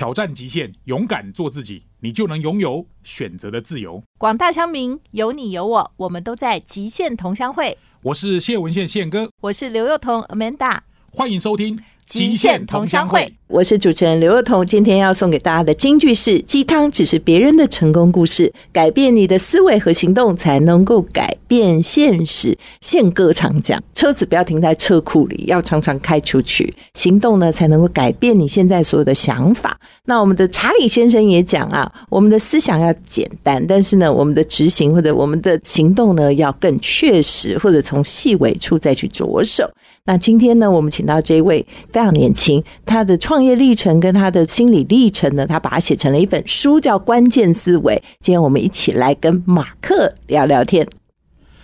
挑战极限，勇敢做自己，你就能拥有选择的自由。广大乡民，有你有我，我们都在极限同乡会。我是谢文宪宪哥，我是刘幼彤 Amanda，欢迎收听《极限同乡会》。我是主持人刘若彤，今天要送给大家的金句是：鸡汤只是别人的成功故事，改变你的思维和行动，才能够改变现实。宪哥常讲，车子不要停在车库里，要常常开出去，行动呢才能够改变你现在所有的想法。那我们的查理先生也讲啊，我们的思想要简单，但是呢，我们的执行或者我们的行动呢要更确实，或者从细微处再去着手。那今天呢，我们请到这位非常年轻，他的创业历程跟他的心理历程呢，他把它写成了一本书，叫《关键思维》。今天我们一起来跟马克聊聊天。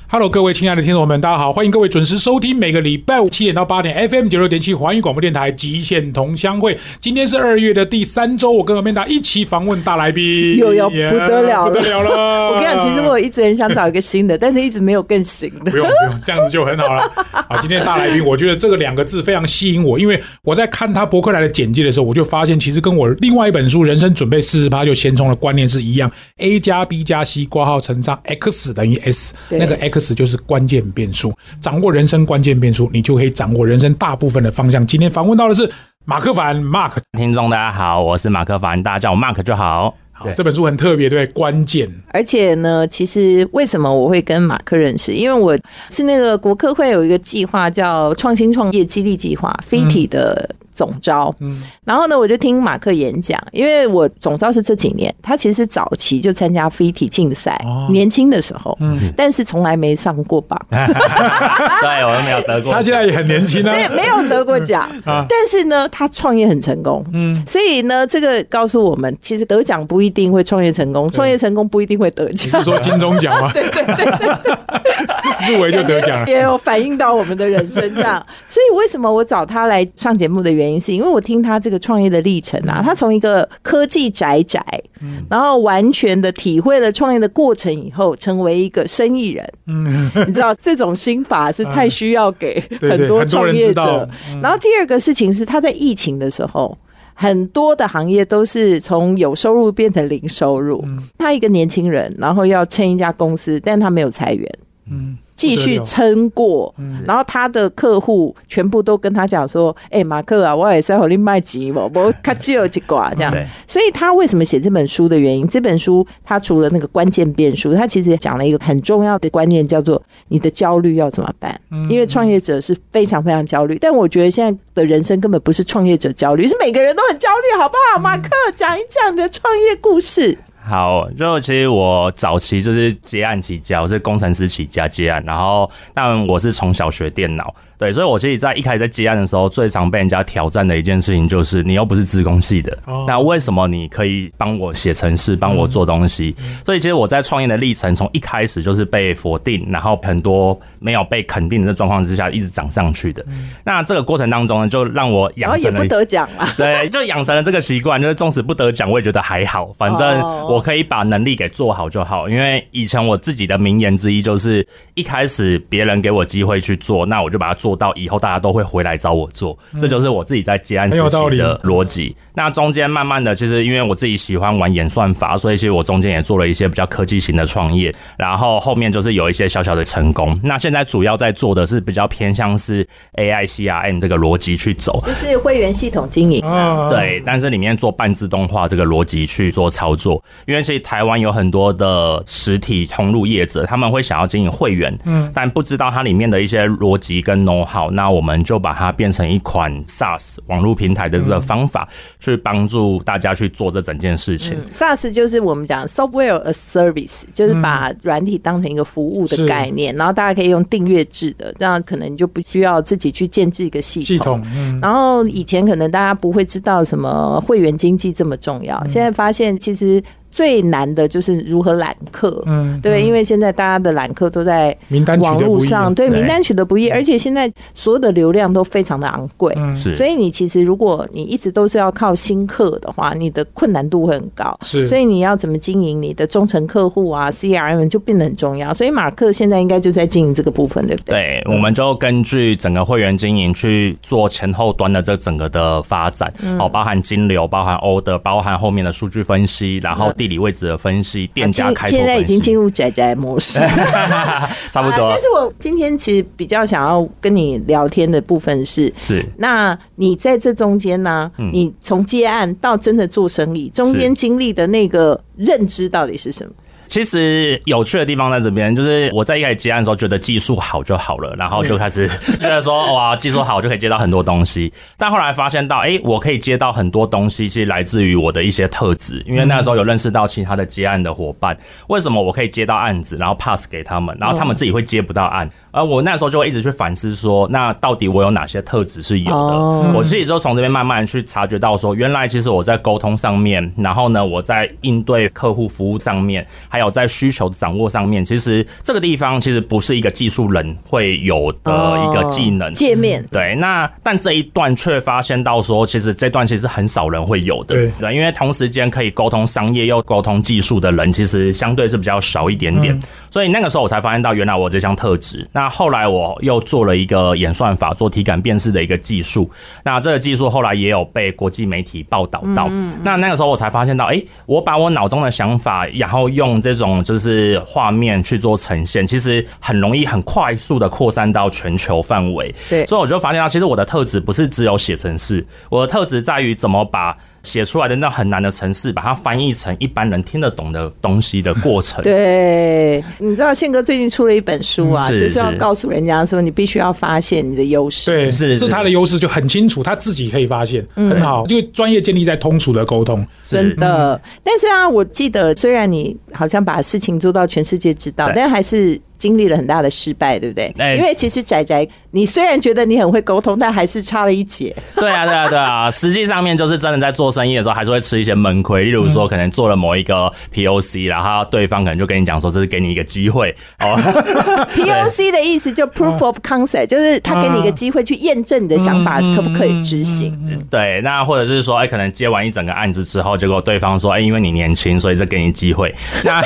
Hello，各位亲爱的听众们，大家好，欢迎各位准时收听每个礼拜五七点到八点 FM 九六点七环宇广播电台极限同乡会。今天是二月的第三周，我跟阿曼达一起访问大来宾，又要不得了了不得了了！我跟你讲，其实我一直很想找一个新的，但是一直没有更新的不。用不用，这样子就很好了。啊，今天大来宾，我觉得这个两个字非常吸引我，因为我在看他博客来的简介的时候，我就发现其实跟我另外一本书《人生准备四十趴就先冲》的观念是一样，A 加 B 加 C 挂号乘上 X 等于 S，那个 X 就是关键变数，掌握人生关键变数，你就可以掌握人生大部分的方向。今天访问到的是马克凡 Mark，听众大家好，我是马克凡，大家叫我 Mark 就好。好，这本书很特别，对，关键。而且呢，其实为什么我会跟马克认识？因为我是那个国科会有一个计划叫创新创业激励计划 FIT 的总招。嗯然后呢，我就听马克演讲，因为我总招是这几年，他其实早期就参加 FIT 竞赛，哦年轻的时候，嗯但是从来没上过榜，对我都没有得过。他现在也很年轻啊，没没有得过奖。啊但是呢，他创业很成功，嗯，所以呢，这个告诉我们，其实得奖不一定会创业成功，创业成功不一定会得你奖是。说金钟奖吗？对对对入围就得奖了。也有反映到我们的人生这样。所以为什么我找他来上节目的原因，是因为我听他这个创业的历程啊，他从一个科技宅宅，然后完全的体会了创业的过程以后，成为一个生意人。嗯，你知道这种心法是太需要给很多创业者。然后第二个事情是他在疫情的时候。很多的行业都是从有收入变成零收入。他一个年轻人，然后要撑一家公司，但他没有裁员，嗯，继续撑过，然后他的客户全部都跟他讲说：“哎、马克啊，我也是和你卖吉我我卡只有几挂这样。对”所以他为什么写这本书的原因，这本书他除了那个关键变数，他其实讲了一个很重要的观念，叫做你的焦虑要怎么办？因为创业者是非常非常焦虑，但我觉得现在的人生根本不是创业者焦虑，是每个人都很焦虑，好不好？马克讲一讲你的创业故事。好，就其实我早期就是接案起家，我是工程师起家接案，然后但我是从小学电脑，对，所以我其实在一开始在接案的时候，最常被人家挑战的一件事情就是，你又不是自工系的，哦那为什么你可以帮我写程式，帮我做东西？所以其实我在创业的历程，从一开始就是被否定，然后很多没有被肯定的状况之下，一直涨上去的。那这个过程当中呢，就让我然后也不养成了得奖啊，对，就养成了这个习惯，就是纵使不得奖，我也觉得还好，反正哦我可以把能力给做好就好。因为以前我自己的名言之一就是，一开始别人给我机会去做，那我就把它做到，以后大家都会回来找我做，这就是我自己在接案时期的逻辑。那中间慢慢的，其实因为我自己喜欢玩演算法，所以其实我中间也做了一些比较科技型的创业，然后后面就是有一些小小的成功。那现在主要在做的是比较偏向是 AI CRM 这个逻辑去走。就是会员系统经营啊。啊，对，但是里面做半自动化这个逻辑去做操作，因为其实台湾有很多的实体通路业者，他们会想要经营会员，嗯，但不知道它里面的一些逻辑跟 know how，那我们就把它变成一款 SaaS 网络平台的这个方法，去帮助大家去做这整件事情。SaaS 就是我们讲 software as service，就是把软体当成一个服务的概念，然后大家可以用订阅制的，这样可能你就不需要自己去建制一个系统。系统，嗯，然后以前可能大家不会知道什么会员经济这么重要，现在发现其实。最难的就是如何揽客，嗯对，因为现在大家的揽客都在名单取网得不易啊络上，对对。名单取得不易，而且现在所有的流量都非常的昂贵，嗯。是，所以你其实如果你一直都是要靠新客的话，你的困难度会很高。是，所以你要怎么经营你的忠诚客户啊，CRM 就变得很重要。所以马克现在应该就在经营这个部分，对不对？对，我们就根据整个会员经营去做前后端的这整个的发展，嗯。哦，包含金流，包含 order，包含后面的数据分析，然后地理位置的分析，店家开拓现在已经进入入宅宅模式。差不多啊但是我今天其实比较想要跟你聊天的部分是，是。那你在这中间呢、你从接案到真的做生意，中间经历的那个认知到底是什么？其实有趣的地方在这边，就是我在一开始接案的时候，觉得技术好就好了，然后就开始 觉得说哇，技术好就可以接到很多东西。但后来发现到，哎、我可以接到很多东西，其实来自于我的一些特质。因为那时候有认识到其他的接案的伙伴，为什么我可以接到案子，然后 pass 给他们，然后他们自己会接不到案。而我那时候就会一直去反思说，那到底我有哪些特质是有的？哦我自己就从这边慢慢去察觉到说，原来其实我在沟通上面，然后呢，我在应对客户服务上面，还有在需求掌握上面，其实这个地方其实不是一个技术人会有的一个技能。哦界面对，那但这一段却发现到说，其实这段其实很少人会有的，对因为同时间可以沟通商业又沟通技术的人，其实相对是比较少一点点，所以那个时候我才发现到原来我这项特质。那后来我又做了一个演算法，做体感辨识的一个技术，那这个技术后来也有被国际媒体报道到。那那个时候我才发现到，哎、我把我脑中的想法，然后用这种就是画面去做呈现，其实很容易很快速的扩散到全球范围。对所以我就发现到，其实我的特质不是只有写程式，我的特质在于怎么把写出来的那很难的程式，把它翻译成一般人听得懂的东西的过程。对，你知道宪哥最近出了一本书啊，就是要告诉人家说，你必须要发现你的优势。对，是是这他的优势就很清楚，他自己可以发现，很好，就专业建立在通俗的沟通。真的，但是啊，我记得虽然你好像把事情做到全世界知道，但还是经历了很大的失败，对不对？哎因为其实仔仔，你虽然觉得你很会沟通，但还是差了一截。对啊，对啊，对啊，实际上面就是真的在做生意的时候，还是会吃一些闷亏。例如说，可能做了某一个 POC，然后对方可能就跟你讲说，这是给你一个机会哦。POC 的意思就 Proof of Concept，就是他给你一个机会去验证你的想法可不可以执行。对，那或者是说，哎、可能接完一整个案子之后，结果对方说，哎、因为你年轻，所以这给你机会。那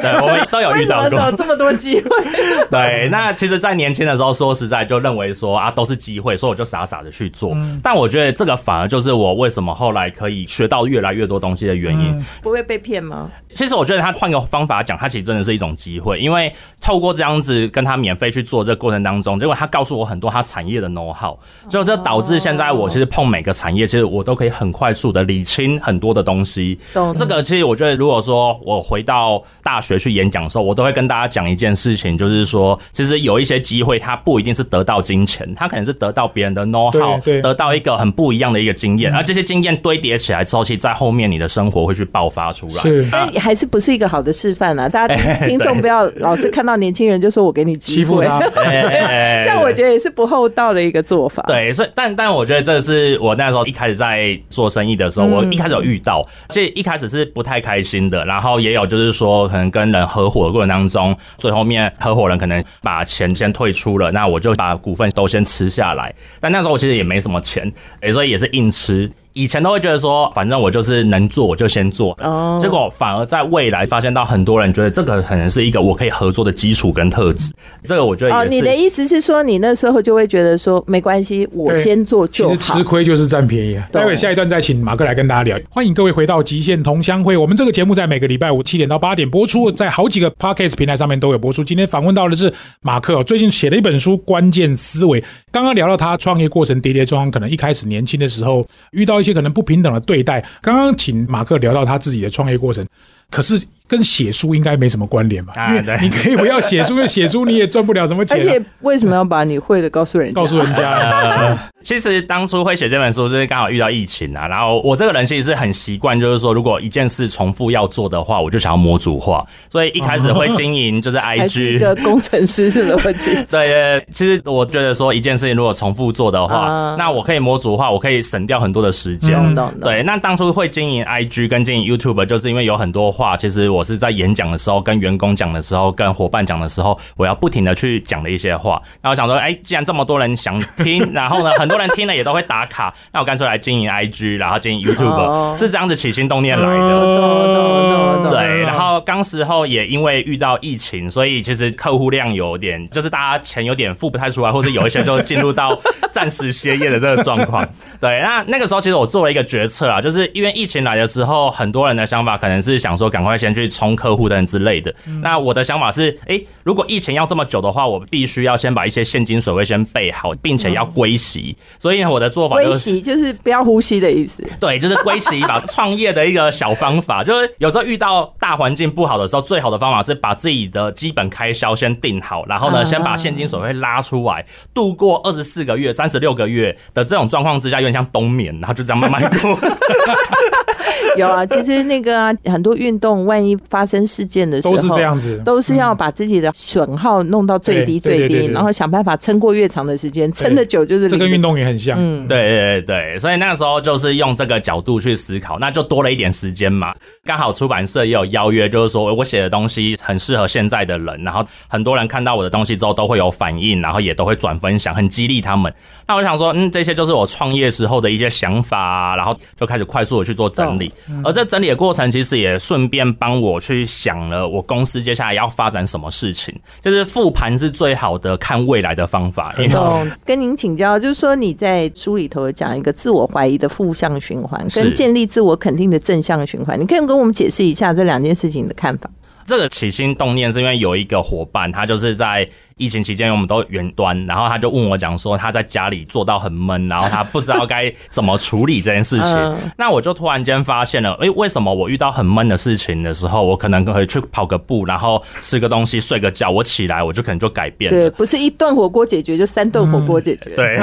对，我们都有遇到过。这么多机会？对，那其实，在年轻的时候，说实在，就认为说啊，都是机会，所以我就傻傻的去做。但我觉得这个反而就是我为什么后来可以学到越来越多东西的原因。不会被骗吗？其实我觉得他换个方法讲，他其实真的是一种机会，因为透过这样子跟他免费去做这个过程当中，结果他告诉我很多他产业的 know how，所以这导致现在我其实碰每个产业，其实我都可以很快速的理清很多的东西。懂这个其实我觉得，如果说我回到大学去演讲的时候，我都会跟大家讲一件事情，就是说，其实有一些机会，它不一定是得到金钱，它可能是得到别人的 know how，得到一个很不一样的一个经验，而这些经验堆叠起来之后，其实在后面你的生活会去爆发出来。是但还是不是一个好的示范啊！大家哎 听听众不要老是看到年轻人就说我给你机会，欺负他，哎 这样我觉得也是不厚道的一个做法。对，所以但但我觉得这是我那时候一开始在做生意的时候，我一开始有遇到，所以一开始是不太开心的，然后也有就是说可能跟人合伙的过程当中，最后面合伙人可能把钱先退出了，那我就把股份都先吃下来，但那时候我其实也没什么钱，所以也是硬吃。以前都会觉得说，反正我就是能做我就先做，哦结果反而在未来发现到很多人觉得这个可能是一个我可以合作的基础跟特质，这个我觉得哦，你的意思是说，你那时候就会觉得说，没关系，我先做就好其实吃。亏就是占便宜啊。待会下一段再请马克来跟大家聊。欢迎各位回到极限同乡会，我们这个节目在每个礼拜五七点到八点播出，在好几个 podcast 平台上面都有播出。今天访问到的是马克、哦，最近写了一本书《关键思维》。刚刚聊到他创业过程跌跌撞撞，可能一开始年轻的时候遇到一一些可能不平等的对待。刚刚请马克聊到他自己的创业过程，可是跟写书应该没什么关联吧？你可以不要写书，因为写书你也赚不了什么钱、啊。而且为什么要把你会的告诉人家？告诉人家，呃，其实当初会写这本书，就是刚好遇到疫情啊。然后我这个人其实是很习惯，就是说，如果一件事重复要做的话，我就想要模组化。所以一开始会经营就是 还是一 IG。个工程师的逻辑。对 对，其实我觉得说一件事情如果重复做的话，啊那我可以模组化，我可以省掉很多的时间。对，那当初会经营 IG 跟经营 YouTube，就是因为有很多话话，其实我是在演讲的时候、跟员工讲的时候、跟伙伴讲的时候，我要不停的去讲的一些话。那我想说，哎，既然这么多人想听，然后呢，很多人听了也都会打卡，那我干脆来经营 IG，然后经营 YouTube，是这样子起心动念来的。对，然后刚时候也因为遇到疫情，所以其实客户量有点，就是大家钱有点付不太出来，或者有一些就进入到 暂时歇业的这个状况。对，那那个时候其实我做了一个决策啊，就是因为疫情来的时候，很多人的想法可能是想说赶快先去冲客户等之类的。那我的想法是，哎，如果疫情要这么久的话，我必须要先把一些现金水位先备好，并且要归息。所以呢，我的做法归息就是不要呼吸的意思。对，就是归息把 创业的一个小方法，就是有时候遇到大环境不好的时候，最好的方法是把自己的基本开销先定好，然后呢，先把现金水位拉出来，度过二十四个月、三十六个月的这种状况之下，有点像冬眠，然后就这样慢慢过。有啊，其实那个啊，很多运动，万一发生事件的时候，都是这样子，都是要把自己的损耗弄到最低最低，然后想办法撑过越长的时间，撑的久就是这跟运动员很像。嗯，对对对，所以那个时候就是用这个角度去思考，那就多了一点时间嘛。刚好出版社也有邀约，就是说我写的东西很适合现在的人，然后很多人看到我的东西之后都会有反应，然后也都会转分享，很激励他们。那我想说，嗯，这些就是我创业时候的一些想法，然后就开始快速的去做整理。而在整理的过程，其实也顺便帮我去想了我公司接下来要发展什么事情。就是复盘是最好的看未来的方法。懂？跟您请教，就是说你在书里头讲一个自我怀疑的负向循环，跟建立自我肯定的正向循环，你可以跟我们解释一下这两件事情的看法。这个起心动念是因为有一个伙伴，他就是在疫情期间，我们都远端，然后他就问我讲说他在家里做到很闷，然后他不知道该怎么处理这件事情。那我就突然间发现了，诶，为什么我遇到很闷的事情的时候，我可能可以去跑个步，然后吃个东西，睡个觉，我起来我就可能就改变了。对，不是一顿火锅解决，就三顿火锅解决。对。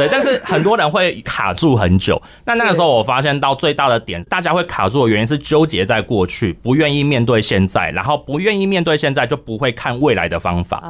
对，但是 很多人会卡住很久。那那个时候，我发现到最大的点，大家会卡住的原因是纠结在过去，不愿意面对现在，然后不愿意面对现在，就不会看未来的方法。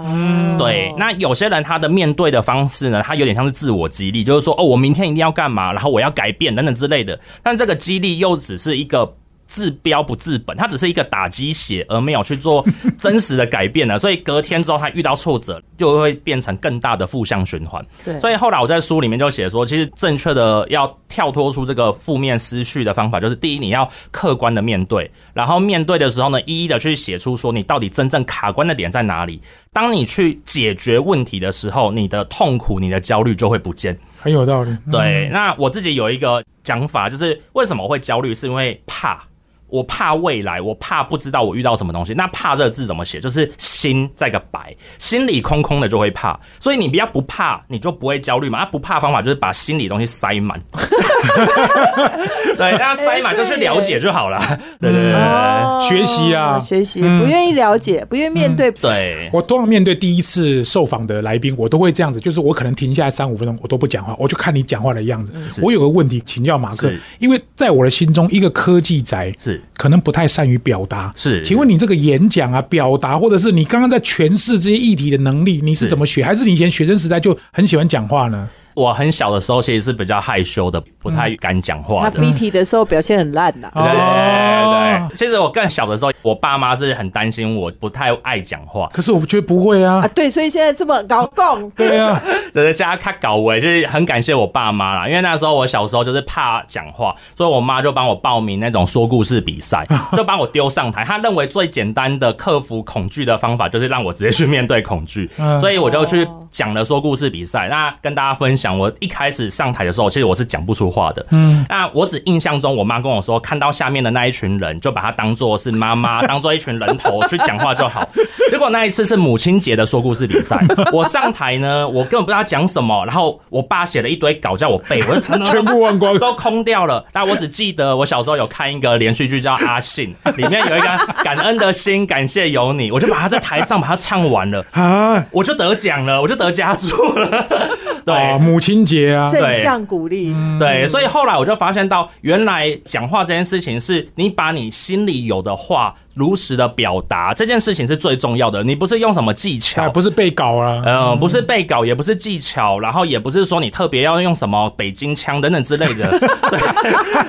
对，那有些人他的面对的方式呢，他有点像是自我激励，就是说，哦，我明天一定要干嘛，然后我要改变等等之类的。但这个激励又只是一个。治标不治本，它只是一个打鸡血，而没有去做真实的改变呢。所以隔天之后，他遇到挫折，就会变成更大的负向循环。对，所以后来我在书里面就写说，其实正确的要跳脱出这个负面思绪的方法，就是第一，你要客观的面对，然后面对的时候呢，一一的去写出说你到底真正卡关的点在哪里。当你去解决问题的时候，你的痛苦、你的焦虑就会不见。很有道理。对，那我自己有一个讲法，就是为什么会焦虑，是因为怕。我怕未来，我怕不知道我遇到什么东西。那怕这个字怎么写？就是心在个白，心里空空的就会怕。所以你不要不怕，你就不会焦虑嘛。啊不怕方法就是把心里东西塞满。对，大家塞满就是了解就好了。对对对，学习啊，学习。不愿意了解，不愿意面对。对，我通常面对第一次受访的来宾，我都会这样子，就是我可能停下来三五分钟，我都不讲话，我就看你讲话的样子。我有个问题请教马克，因为在我的心中，一个科技宅是。可能不太善于表达，是？请问你这个演讲啊、表达，或者是你刚刚在诠释这些议题的能力，你是怎么学？还是你以前学生时代就很喜欢讲话呢？我很小的时候其实是比较害羞的，不太敢讲话的。他 B T 的时候表现很烂呐。对对对，其实我更小的时候，我爸妈是很担心我不太爱讲话。可是我觉得不会啊。啊，对，所以现在这么搞共。对啊，就是现在看搞我，就是很感谢我爸妈啦。因为那时候我小时候就是怕讲话，所以我妈就帮我报名那种说故事比赛，就把我丢上台。她认为最简单的克服恐惧的方法，就是让我直接去面对恐惧。所以我就去讲了说故事比赛，那跟大家分享。我一开始上台的时候，其实我是讲不出话的。嗯，那我只印象中，我妈跟我说，看到下面的那一群人，就把它当做是妈妈，当做一群人头去讲话就好。结果那一次是母亲节的说故事比赛，我上台呢，我根本不知道讲什么，然后我爸写了一堆稿叫我背，我全部忘光，都空掉了。但我只记得我小时候有看一个连续剧叫《阿信》，里面有一个感恩的心，感谢有你，我就把它在台上把它唱完了啊，我就得奖了，我就得佳作了。对，母亲节啊，正向鼓励。对，所以后来我就发现到，原来讲话这件事情是你把你心里有的话如实的表达这件事情是最重要的。你不是用什么技哎，巧，不是被稿啊，呃，不是背稿，也不是技巧，然后也不是说你特别要用什么北京腔等等之类的。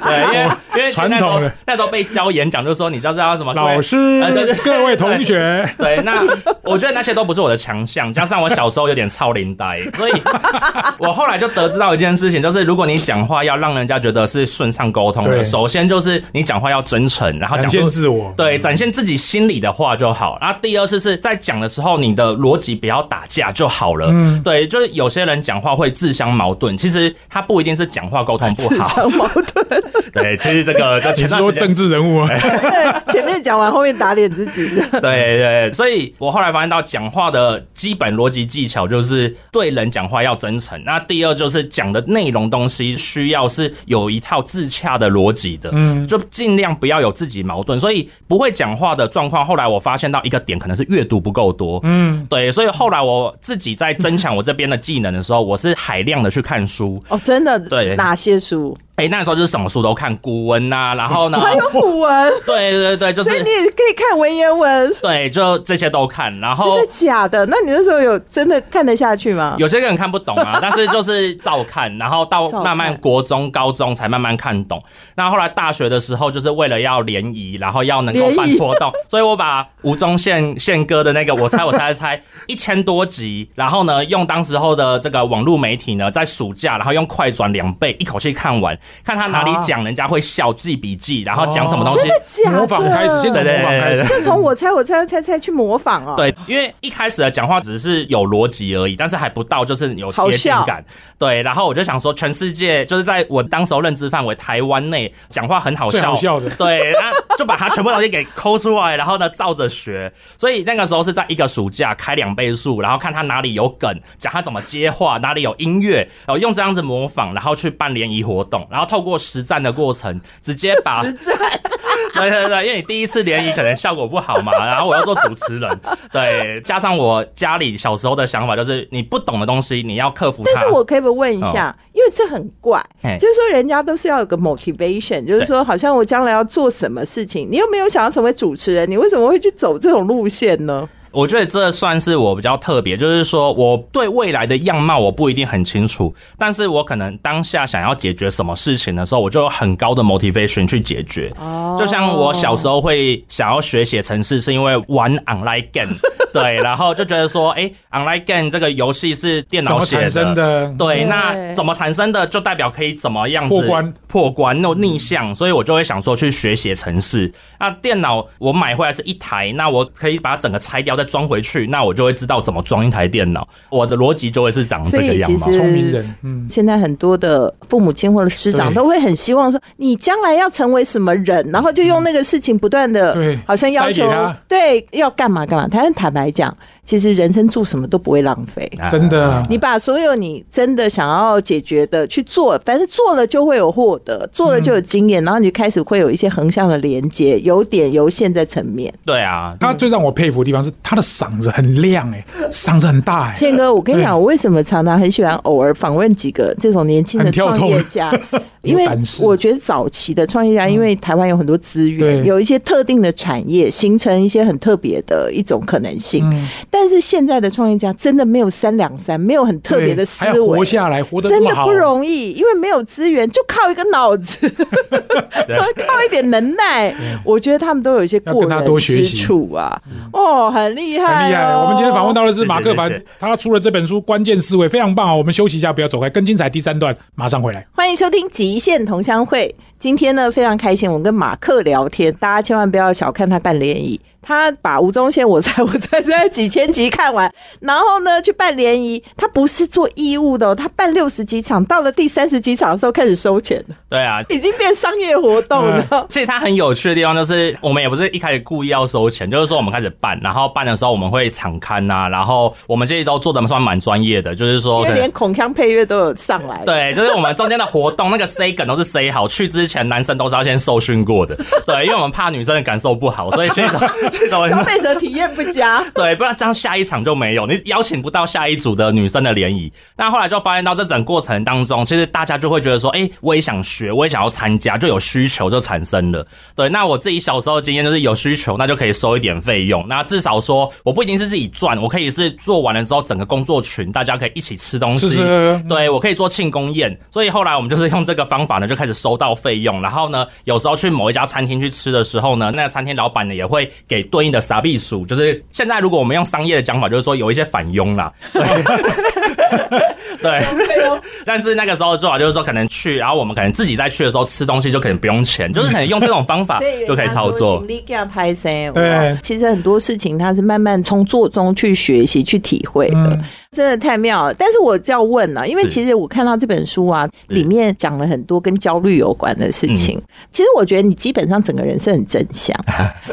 对，因为因为传统的。那时候被教演讲，就说你就是要什么老师呃对对，各位同学，对，那我觉得那些都不是我的强项，加上我小时候有点超龄呆，所以 我后来就得知到一件事情，就是如果你讲话要让人家觉得是顺畅沟通对。的，首先就是你讲话要真诚，然后展讲出现自我，对，展现自己心里的话就好。然后第二次是在讲的时候，你的逻辑不要打架就好了。嗯对，就是有些人讲话会自相矛盾，其实他不一定是讲话沟通不自好。相矛盾。对，其实这个就前段说政治人物啊？对，前面讲完，后面打脸自己。对对，所以我后来发现到讲话的基本逻辑技巧就是对人讲话要真诚。那第二就是讲的内容东西需要是有一套自洽的逻辑的，嗯，就尽量不要有自己矛盾。所以不会讲话的状况，后来我发现到一个点，可能是阅读不够多，嗯，对，所以后来我自己在增强我这边的技能的时候，我是海量的去看书。哦，真的？对哪些书？哎、那时候就是什么书都看，古文呐、然后呢，还有古文，对对对，就是所以你也可以看文言文。对，就这些都看，然后真的假的？那你那时候有真的看得下去吗？有些人看不懂啊，但是就是照看，然后到慢慢国中、高中才慢慢看懂。那后来大学的时候，就是为了要联谊，然后要能够办活动，所以我把吴宗宪宪哥的那个我猜我猜猜一千多集，然后呢用当时候的这个网络媒体呢，在暑假然后用快转两倍一口气看完，看他哪里讲人家会笑，记笔记，然后讲什么东西。真的假的？模仿开始，现在对对模仿开始对对，是从我猜我猜我猜猜去模仿哦。，对，因为一开始的讲话只是有逻辑而已，但是还不到就是有贴近感。对，然后我就想说，全世界就是在我当时候认知范围，台湾内讲话很好笑，最好笑的对，那就把它全部东西给抠出来，然后呢照着学。所以那个时候是在一个暑假开两倍速，然后看他哪里有梗，讲他怎么接话，哪里有音乐，然后用这样子模仿，然后去办联谊活动，然后透过实战的过程，直接把 实战 对对对，因为你第一次联谊可能效果不好嘛，然后我要做主持人，对，加上我家里小时候的想法就是，你不懂的东西你要克服它。但是我可以问一下，因为这很怪，就是说人家都是要有个 motivation，就是说好像我将来要做什么事情，你又没有想要成为主持人，你为什么会去走这种路线呢？我觉得这算是我比较特别，就是说我对未来的样貌我不一定很清楚，但是我可能当下想要解决什么事情的时候，我就有很高的 motivation 去解决。哦就像我小时候会想要学写程式，是因为玩 online game，对，然后就觉得说，哎、o n l i n e game 这个游戏是电脑写产生的？对，那怎么产生的，就代表可以怎么样子破关破关那种逆向，所以我就会想说去学写程式。那电脑我买回来是一台，那我可以把它整个拆掉再装回去，那我就会知道怎么装一台电脑。我的逻辑就会是长这个样貌其。实聪明人，嗯，现在很多的父母亲或者师长都会很希望说，你将来要成为什么人，然后就用那个事情不断的对，好像要求对要干嘛干嘛。但坦白讲，其实人生做什么都不会浪费。啊。真的，你把所有你真的想要解决的去做，反正做了就会有获得，做了就有经验，然后你就开始会有一些横向的连接，有点由线在层面。对啊，他最让我佩服的地方是他的嗓子很亮，哎，嗓子很大，哎，宪哥，我跟你讲，我为什么常常很喜欢偶尔访问几个这种年轻的创业家，因为我觉得早期的创业家，因为台湾有很多资源，对有一些特定的产业，形成一些很特别的一种可能性。嗯但是现在的创业家真的没有三两三，没有很特别的思维还要活。下来，活得真的不容易，因为没有资源，就靠一个脑子，靠一点能耐。我觉得他们都有一些过人之处啊，哦，很厉害、哦，很厉害。我们今天访问到的是马克凡他出了这本书《关键思维》，非常棒啊！我们休息一下，不要走开，更精彩第三段马上回来。欢迎收听《极线同乡会》。今天呢，非常开心，我跟马克聊天，大家千万不要小看他办联谊。他把吴宗宪我猜我猜在几千集看完，然后呢去办联谊，他不是做义务的、哦，他办六十几场，到了第三十几场的时候开始收钱了，对啊。已经变商业活动了。其实他很有趣的地方就是，我们也不是一开始故意要收钱，就是说我们开始办，然后办的时候我们会场刊呐、然后我们这些都做的算蛮专业的，就是说因为连孔腔配乐都有上来，，对，就是我们中间的活动，那个 say 梗都是 say 好，去之前男生都是要先受训过的，对，因为我们怕女生的感受不好，所以现在都现在都消费者体验不佳。对，不然这样下一场就没有，你邀请不到下一组的女生的联谊。那后来就发现到这整过程当中，其实大家就会觉得说，哎、我也想学，我也想要参加，就有需求就产生了。对，那我自己小时候的经验就是有需求，那就可以收一点费用。那至少说，我不一定是自己赚，我可以是做完了之后，整个工作群大家可以一起吃东西。是是是对我可以做庆功宴，所以后来我们就是用这个方法呢，就开始收到费用。然后呢，有时候去某一家餐厅去吃的时候呢，那个餐厅老板呢也会给对应的傻币数，就是现在如果我们用商业的讲法，就是说有一些返佣啦。对 对，但是那个时候的做法就是说，可能去，然后我们可能自己再去的时候吃东西就可能不用钱，就是可能用这种方法 就可以操作拍谁？对其实很多事情他是慢慢从做中去学习、去体会的，嗯真的太妙了。但是我就要问了，因为其实我看到这本书啊，是里面讲了很多跟焦虑有关的事情。嗯其实我觉得你基本上整个人是很正向，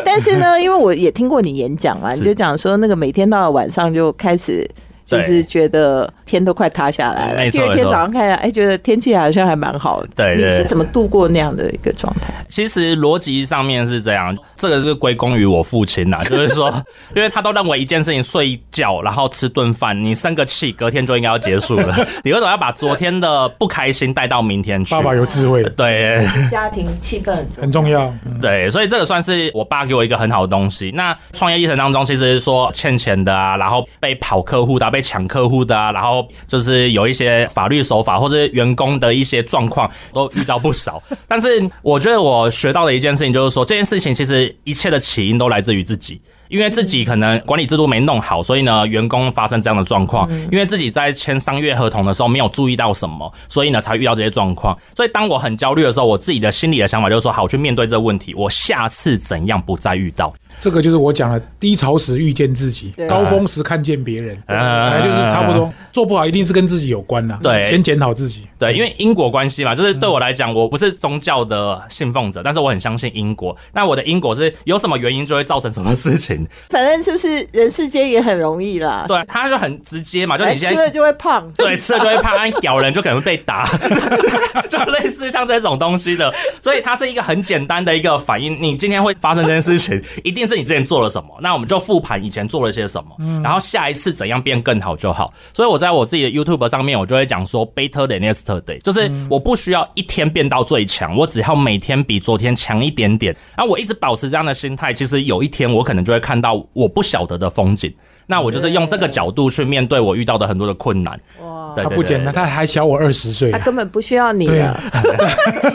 但是呢，因为我也听过你演讲啊，你就讲说那个每天到了晚上就开始。就是觉得天都快塌下来了，第二天早上看一下，哎，觉得天气好像还蛮好的。对对你是怎么度过那样的一个状态？其实逻辑上面是这样，这个是归功于我父亲呐，就是说，因为他都认为一件事情睡一觉，然后吃顿饭，你生个气，隔天就应该要结束了。你为什么要把昨天的不开心带到明天去？爸爸有智慧，对家庭气氛很重要对，所以这个算是我爸给我一个很好的东西。那创业历程当中，其实说欠钱的啊，然后被跑客户的、啊、被抢客户的啊，然后就是有一些法律手法或者员工的一些状况，都遇到不少。但是我觉得我学到的一件事情就是说，这件事情其实一切的起因都来自于自己。因为自己可能管理制度没弄好，所以呢，员工发生这样的状况。因为自己在签商业合同的时候没有注意到什么，所以呢才遇到这些状况。所以当我很焦虑的时候，我自己的心里的想法就是说，好，我去面对这个问题，我下次怎样不再遇到。这个就是我讲的，低潮时遇见自己，高峰时看见别人，就是差不多。做不好一定是跟自己有关的，对先检讨自己。对，因为因果关系嘛，就是对我来讲，我不是宗教的信奉者，但是我很相信因果。那我的因果是有什么原因就会造成什么事情，反正就是人世间也很容易啦，对，他就很直接嘛，就你现在。吃了就会胖。对，吃了就会胖，按咬人就可能会被打，就类似像这种东西的，所以它是一个很简单的一个反应。你今天会发生这件事情，一定是你之前做了什么，那我们就复盘以前做了些什么，然后下一次怎样变更好就好。所以我在我自己的 YouTube 上面，我就会讲说 better than yesterday，就是我不需要一天变到最强，我只要每天比昨天强一点点。然后我一直保持这样的心态，其实有一天我可能就会看到我不晓得的风景。那我就是用这个角度去面对我遇到的很多的困难。哇，他不简单，他还小我二十岁他。根本不需要你了，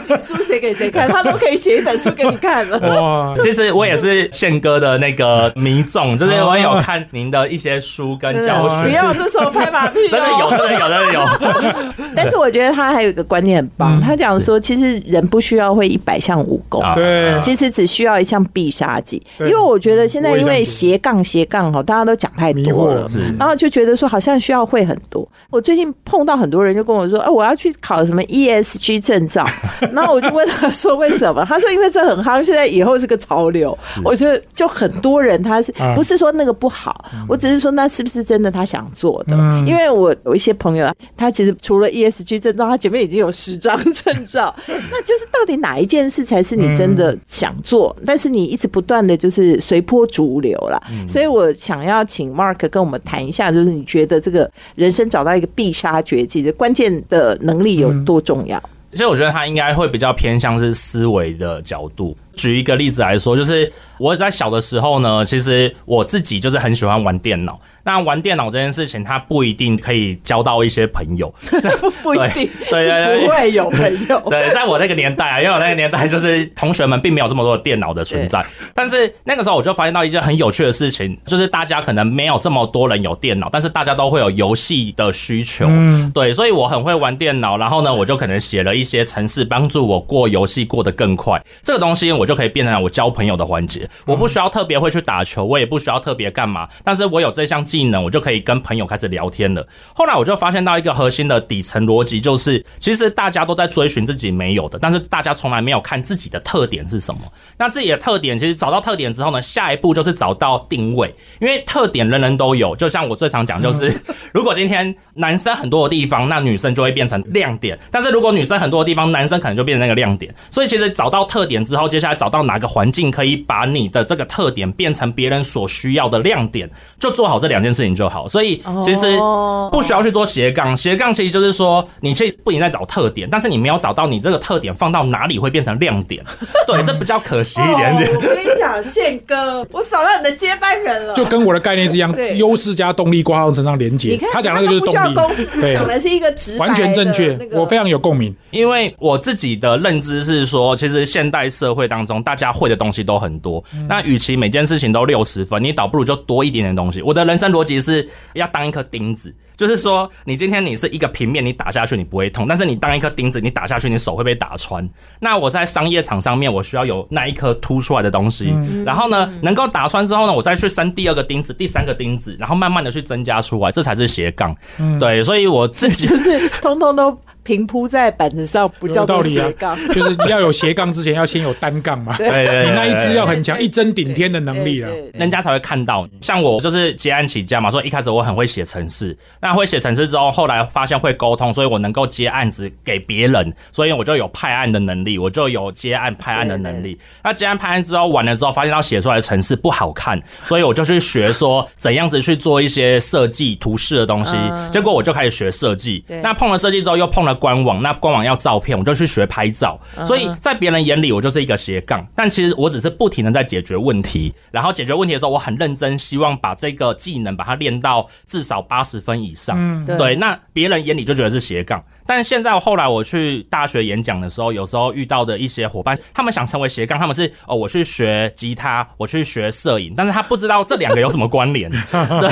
你 书写给谁看，他都可以写一本书给你看了。哇，其实我也是宪哥的那个迷众，就是我也有看您的一些书跟教学。不，要这时候拍马屁、哦，真的有，真的有，真的有。但是我觉得他还有一个观念很棒，他讲说，其实人不需要会一百项武功。啊。对，其实只需要一项必杀技，因为我觉得现在因为斜杠斜杠哈，大家都讲太多了然后就觉得说好像需要会很多。我最近碰到很多人就跟我说，哎、我要去考什么 ESG 证照，然后我就问他说为什么？他说因为这很夯，现在以后是个潮流。我觉得就很多人他是啊不是说那个不好，我只是说那是不是真的他想做的？嗯因为我有一些朋友，他其实除了 ESG 证照，他前面已经有十张证照，那就是到底哪一件事才是你真的想做，但是你一直不断的就是随波逐流啦。所以我想要请 Mark 跟我们谈一下，就是你觉得这个人生找到一个必杀绝技的关键的能力有多重要？其实我觉得他应该会比较偏向是思维的角度。举一个例子来说，就是我在小的时候呢，其实我自己就是很喜欢玩电脑。那玩电脑这件事情，它不一定可以交到一些朋友。不一定，对对对不会有朋友。对，在我那个年代啊，因为我那个年代就是同学们并没有这么多的电脑的存在，但是那个时候我就发现到一件很有趣的事情，就是大家可能没有这么多人有电脑，但是大家都会有游戏的需求。嗯对，所以我很会玩电脑，然后呢，我就可能写了一些程式帮助我过游戏过得更快。这个东西我我就可以变成我交朋友的环节。我不需要特别会去打球，我也不需要特别干嘛，但是我有这项技能，我就可以跟朋友开始聊天了。后来我就发现到一个核心的底层逻辑，就是其实大家都在追寻自己没有的，但是大家从来没有看自己的特点是什么。那自己的特点，其实找到特点之后呢，下一步就是找到定位，因为特点人人都有。就像我最常讲，就是 如果今天男生很多的地方，那女生就会变成亮点；但是如果女生很多的地方，男生可能就变成那个亮点。所以其实找到特点之后，接下来找到哪个环境可以把你的这个特点变成别人所需要的亮点，就做好这两件事情就好。所以其实不需要去做斜杠，斜杠其实就是说，你其实不仅在找特点，但是你没有找到你这个特点放到哪里会变成亮点。对，这比较可惜一点点。哦我跟你讲，宪哥，我找到你的接班人了。就跟我的概念是一样对，优势加动力挂上身上连接你看，。他讲那个就是动力对，讲的是一个直完全正确那，个我非常有共鸣。因为我自己的认知是说，其实现代社会当中，大家会的东西都很多。那与其每件事情都六十分，你倒不如就多一点点东西。我的人生逻辑是要当一颗钉子，就是说，你今天你是一个平面，你打下去你不会痛，但是你当一颗钉子，你打下去你手会被打穿。那我在商业场上面，我需要有那一颗凸出来的东西，然后呢，能够打穿之后呢，我再去生第二个钉子、第三个钉子，然后慢慢的去增加出来，这才是斜杠。对，所以我自己就是 通通都平铺在板子上，不叫道斜杠。就是要有斜杠之前，要先有单杠嘛。对你那一只要很强，一针顶天的能力啊。人家才会看到。像我就是接案起家嘛，所以一开始我很会写程式，那会写程式之后，后来发现会沟通，所以我能够接案子给别人，所以我就有派案的能力，我就有接案派案的能力。那接案派案之后完了之后，发现到写出来的程式不好看，所以我就去学说怎样子去做一些设计图示的东西。结果我就开始学设计，那碰了设计之后又碰了官网，那官网要照片，我就去学拍照。所以在别人眼里我就是一个斜杠，但其实我只是不停的在解决问题，然后解决问题的时候我很认真，希望把这个技能把它练到至少八十分以上。嗯对对，那别人眼里就觉得是斜杠，但是现在后来我去大学演讲的时候，有时候遇到的一些伙伴，他们想成为斜杠，他们是哦，我去学吉他，我去学摄影，但是他不知道这两个有什么关联。对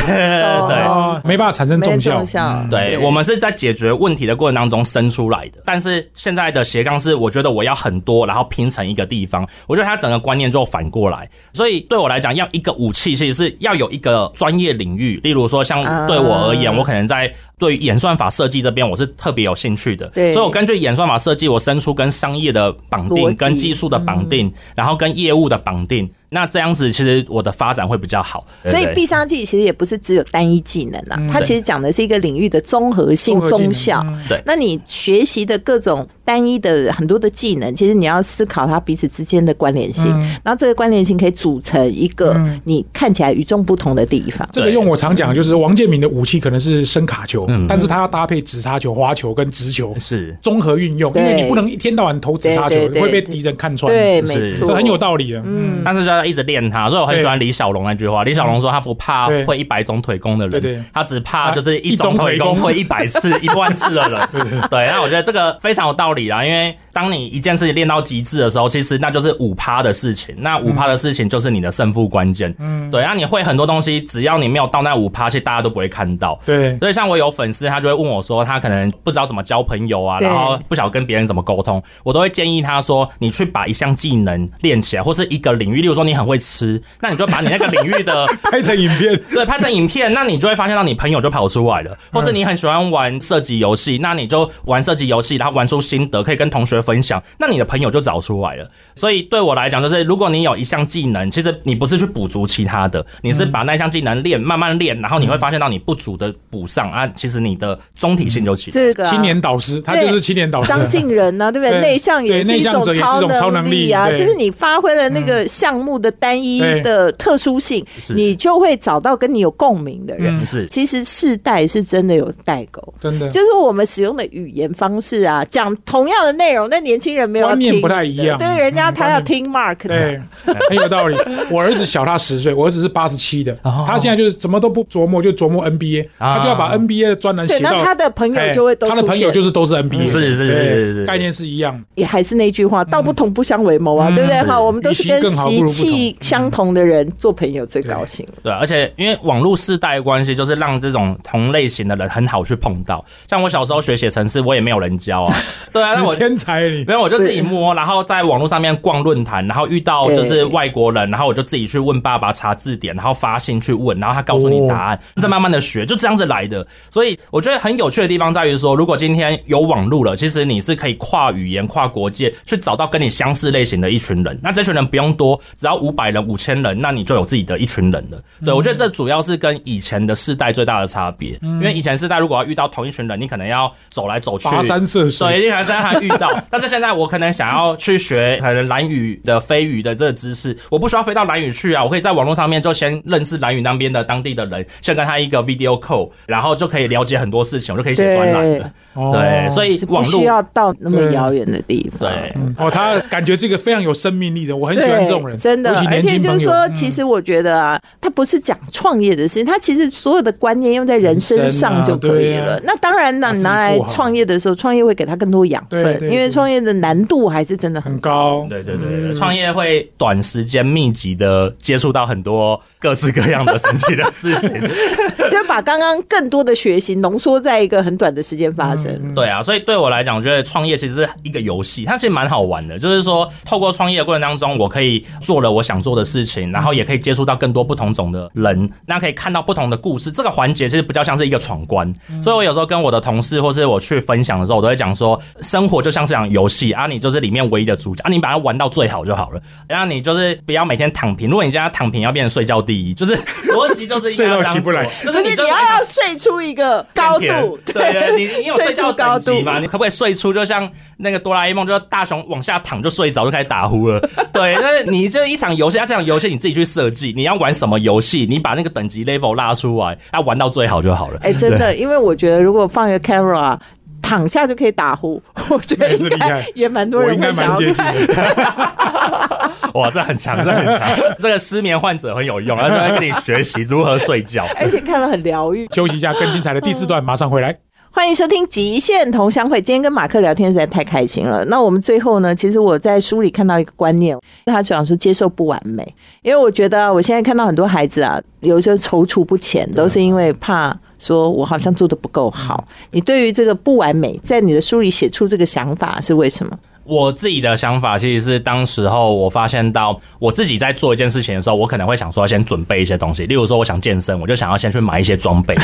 对没办法产生没重效对我们是在解决问题的过程当中生出来的，但是现在的斜杠是，我觉得我要很多，然后拼成一个地方。我觉得他整个观念就反过来，所以对我来讲，要一个武器，其实是要有一个专业领域。例如说，像对我而言，啊我可能在对于演算法设计这边，我是特别有兴趣的。对所以我根据演算法设计，我生出跟商业的绑定、跟技术的绑定，然后跟业务的绑定。那这样子，其实我的发展会比较好。所以必杀技其实也不是只有单一技能啦，它其实讲的是一个领域的综合性、综效。嗯。对。那你学习的各种单一的很多的技能，其实你要思考它彼此之间的关联性，然后这个关联性可以组成一个你看起来与众不同的地方。这个用我常讲，就是王建民的武器可能是声卡球，但是他要搭配直插球、花球跟直球是。综合运用，因为你不能一天到晚投直插球会被敌人看穿。对，没错，这很有道理的。嗯，但是就要一直练他，所以我很喜欢李小龙那句话。李小龙说他不怕会一百种腿功的人，他只怕就是一一种种腿功腿功会一百次、一万次的人。对，那我觉得这个非常有道理啦，因为当你一件事情练到极致的时候，其实那就是五趴的事情，那五趴的事情就是你的胜负关键。嗯，对，那你会很多东西，只要你没有到那五趴，其实大家都不会看到。对，所以像我有粉丝，他就会问我说，他可能不知道怎么交朋友啊，然后不晓得跟别人怎么沟通，我都会建议他说，你去把一项技能练起来，或是一个领域，例如说你很会吃，那你就把你那个领域的 拍成影片，对拍成影片，那你就会发现到你朋友就跑出来了，或者你很喜欢玩射击游戏，那你就玩射击游戏，然后玩出心得，可以跟同学分享，那你的朋友就找出来了。所以对我来讲，就是如果你有一项技能，其实你不是去补足其他的，你是把那项技能练，慢慢练，然后你会发现到你不足的补上啊，其实你的总体性就起来。这个啊青年导师，他就是青年导师。张敬仁呢，对不对？内向也是一种超能力力啊，就是你发挥了那个项目的单一的特殊性，你就会找到跟你有共鸣的人。嗯是。其实世代是真的有代沟。真的，就是我们使用的语言方式啊，讲同样的内容，那年轻人没有听观念不太一样。对，人家嗯他要听 Mark 的，对，很有道理。我儿子小他十岁，我儿子是八十七的，哦。他现在就是什么都不琢磨，就琢磨 NBA，啊。他就要把 NBA 的专栏写对，到那他的朋友就会都哎他的。朋友就是都是 NBA，是是是是是概念是一样。也还是那句话，道不同不相为谋啊，对不对？哈，我们都是跟习不如不同意相同的人做朋友最高兴。对，而且因为网络世代的关系，就是让这种同类型的人很好去碰到。像我小时候学写程式，我也没有人教啊。对啊，那我天才你没有，我就自己摸，然后在网络上面逛论坛，然后遇到就是外国人，然后我就自己去问爸爸查字典，然后发信去问，然后他告诉你答案，再慢慢的学，就这样子来的。所以我觉得很有趣的地方在于说，如果今天有网络了，其实你是可以跨语言、跨国界去找到跟你相似类型的一群人。那这群人不用多，只要五百人、五千人，那你就有自己的一群人了。对我觉得这主要是跟以前的世代最大的差别，因为以前世代如果要遇到同一群人，你可能要走来走去，跋山涉水对，一定还在还遇到。但是现在我可能想要去学可能蓝语的飞鱼的这个知识，我不需要飞到蓝语去啊，我可以在网络上面就先认识蓝语那边的当地的人，先跟他一个 video call，然后就可以了解很多事情，我就可以写专栏了。哦对，所以不网络需要到那么遥远的地方。对。哦，他感觉是一个非常有生命力的，我很喜欢这种人，真的，而。且就是说，嗯其实我觉得啊，他不是讲创业的事情，他其实所有的观念用在人身上就可以了。啊啊那当然呢，拿来创业的时候，创业会给他更多养分，因为创业的难度还是真的很很高，对对对对，创业会短时间密集的接触到很多各式各样的神奇的事情。就把刚刚更多的学习浓缩在一个很短的时间发生。对啊，所以对我来讲，我觉得创业其实是一个游戏，它其实蛮好玩的。就是说，透过创业的过程当中，我可以做了我想做的事情，然后也可以接触到更多不同种的人，那可以看到不同的故事。这个环节其实比较像是一个闯关。所以我有时候跟我的同事或是我去分享的时候，我都会讲说，生活就像是场游戏啊，你就是里面唯一的主角啊，你把它玩到最好就好了。然后你就是不要每天躺平，如果你家躺平，要变成睡觉第一，就是 逻辑就是睡到起不来就是你要要睡出一个高度，对对，你你有睡觉出高级嘛？你可不可以睡出就像那个哆啦 A 梦，就是大雄往下躺就睡着就开始打呼了？对，但是你这一场游戏，啊，这场游戏你自己去设计，你要玩什么游戏，你把那个等级 level 拉出来，要玩到最好就好了。哎、真的，因为我觉得如果放一个 camera。躺下就可以打呼，我觉得也是应该也蛮多我应该人会想要蛮接近看。的。哇，这很强，这很强，这个失眠患者很有用，他就会跟你学习如何睡觉。而且看了很疗愈。休息一下，更精彩的第四段马上回来。欢迎收听《极限同乡会》。今天跟马克聊天实在太开心了。那我们最后呢，其实我在书里看到一个观念，他讲说接受不完美，因为我觉得，我现在看到很多孩子啊，有时候踌躇不前，都是因为怕说我好像做的不够好。你对于这个不完美，在你的书里写出这个想法是为什么？我自己的想法其实是，当时候我发现到我自己在做一件事情的时候，我可能会想说要先准备一些东西，例如说我想健身，我就想要先去买一些装备。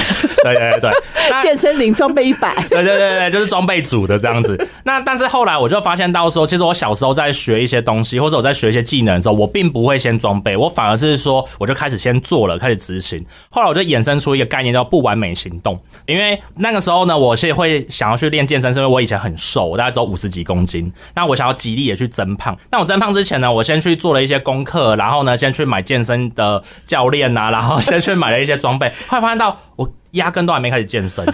对 对对，健身零装备一百，对对对对，就是装备组的这样子。那但是后来我就发现到说，其实我小时候在学一些东西，或者我在学一些技能的时候，我并不会先装备，我反而是说我就开始先做了，开始执行。后来我就衍生出一个概念叫不完美行动，因为那个时候呢，我是会想要去练健身，是因为我以前很瘦，我大概只有五十几公斤，那我想要极力也去增胖。那我增胖之前呢，我先去做了一些功课，然后呢，先去买健身的教练啊，然后先去买了一些装备，后来发现到我压根都还没开始健身。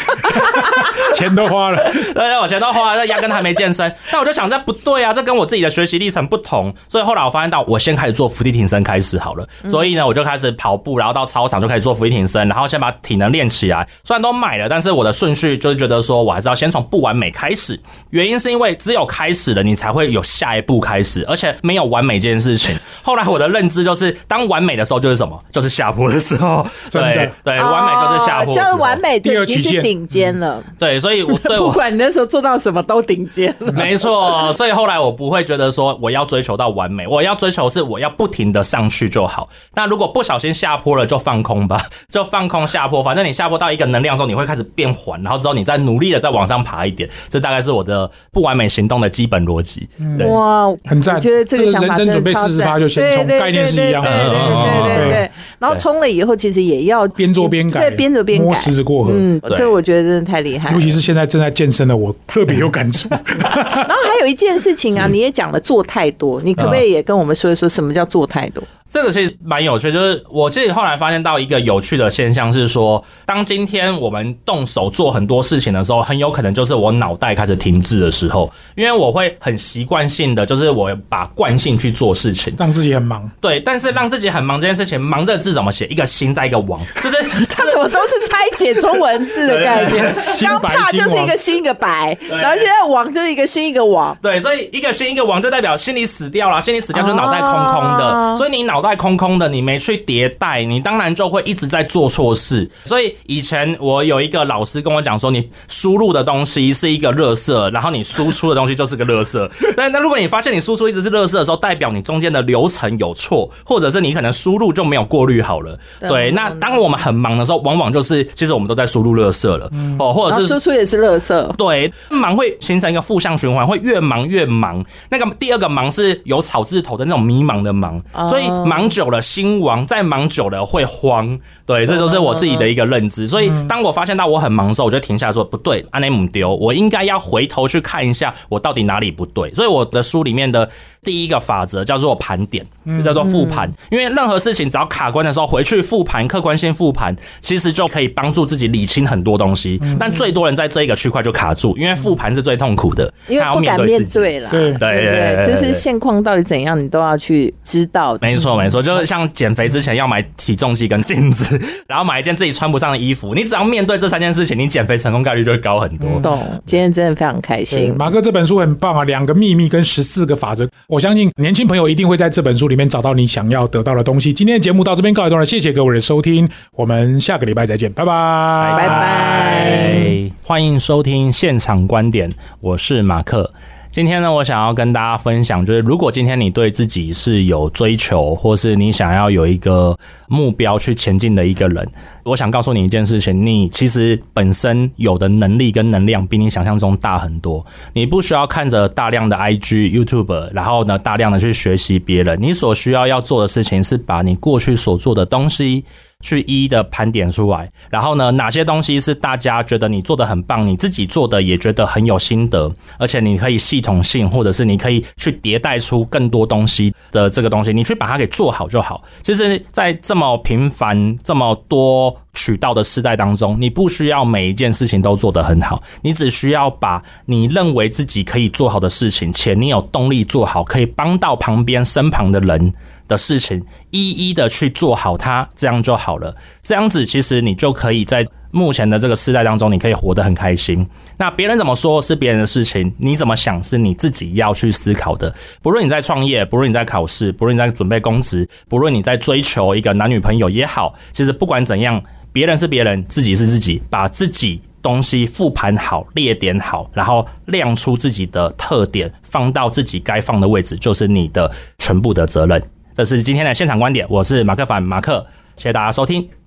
钱都花了，对对，我钱都花了，但压根还没健身。那我就想，这不对啊，这跟我自己的学习历程不同。所以后来我发现到，我先开始做伏地挺身开始好了。所以呢，我就开始跑步，然后到操场就开始做伏地挺身，然后先把体能练起来。虽然都买了，但是我的顺序就是觉得说我还是要先从不完美开始。原因是因为只有开始了，你才会有下一步开始，而且没有完美这件事情。后来我的认知就是，当完美的时候就是什么？就是下坡的时候。对对，完美就是下坡完美第就已经二曲线是顶尖了。对，所以我 对我不管你那时候做到什么都顶尖了。没错，所以后来我不会觉得说我要追求到完美，我要追求是我要不停的上去就好。那如果不小心下坡了，就放空吧，就放空下坡。反正你下坡到一个能量之后，你会开始变缓，然后之后你再努力的再往上爬一点。这大概是我的不完美行动的基本逻辑。对，哇，很赞我觉得这个人生准备真的超赞40%就先冲对对概念是一样的对对对对对对嗯对。然后冲了以后，其实也要边做边改对，边做边改，石子过河嗯，这我觉得真的太厉害。尤其是现在正在健身的我，特别有感触。然后还有一件事情啊，你也讲了做太多，你可不可以也跟我们说一说什么叫做太多？这个其实蛮有趣，就是我其实后来发现到一个有趣的现象是说，当今天我们动手做很多事情的时候，很有可能就是我脑袋开始停滞的时候，因为我会很习惯性的，就是我把惯性去做事情。让自己很忙，对，但是让自己很忙这件事情，忙这个字怎么写？一个心在一个王，就是它 怎么都是拆解中文字的概念？新刚怕就是一个王新一个白，然后现在王就是一个心一个王。对，所以一个心一个王就代表心里死掉了，心里死掉就脑袋空空的，哦所以你脑袋空空的，你没去迭代，你当然就会一直在做错事。所以以前我有一个老师跟我讲说，你输入的东西是一个垃圾，然后你输出的东西就是个垃圾。但那如果你发现你输出一直是垃圾的时候，代表你中间的流程有错，或者是你可能输入就没有过滤好了。对，那当我们很忙的时候，往往就是其实我们都在输入垃圾了，哦，或者是输出也是垃圾。对，忙会形成一个负向循环，会越忙越忙。那个第二个忙是有草字头的那种迷茫的忙，所以忙久了心亡，再忙久了会慌。对，这就是我自己的一个认知。所以当我发现到我很忙的时候，我就停下来说：“不对，阿内姆丢，我应该要回头去看一下我到底哪里不对。”所以我的书里面的第一个法则叫做盘点，就叫做复盘。因为任何事情只要卡关的时候，回去复盘，客观性复盘，其实就可以帮助自己理清很多东西。但最多人在这一个区块就卡住，因为复盘是最痛苦的，因为不敢面对了。对对对，就是现况到底怎样，你都要去知道。没错没错，就是像减肥之前要买体重计跟镜子，然后买一件自己穿不上的衣服，你只要面对这三件事情，你减肥成功概率就会高很多。懂，今天真的非常开心。马哥这本书很棒啊，两个秘密跟十四个法则，我相信年轻朋友一定会在这本书里面找到你想要得到的东西。今天的节目到这边告一段落，谢谢各位的收听，我们下个礼拜再见，拜拜，拜拜，欢迎收听现场观点，我是马克。今天呢，我想要跟大家分享，就是如果今天你对自己是有追求，或是你想要有一个目标去前进的一个人，我想告诉你一件事情：你其实本身有的能力跟能量比你想象中大很多。你不需要看着大量的 IG、YouTube，然后呢大量的去学习别人。你所需要要做的事情是把你过去所做的东西。去一一的盘点出来，然后呢，哪些东西是大家觉得你做的很棒，你自己做的也觉得很有心得，而且你可以系统性，或者是你可以去迭代出更多东西的这个东西，你去把它给做好就好。其实，在这么频繁、这么多渠道的时代当中，你不需要每一件事情都做得很好，你只需要把你认为自己可以做好的事情，且你有动力做好，可以帮到旁边身旁的人。的事情一一的去做好它，这样就好了。这样子其实你就可以在目前的这个时代当中，你可以活得很开心。那别人怎么说是别人的事情，你怎么想是你自己要去思考的。不论你在创业，不论你在考试，不论你在准备公职，不论你在追求一个男女朋友也好，其实不管怎样，别人是别人，自己是自己，把自己东西复盘好、列点好，然后亮出自己的特点，放到自己该放的位置，就是你的全部的责任。这是今天的现场观点，我是马克凡马克，谢谢大家收听。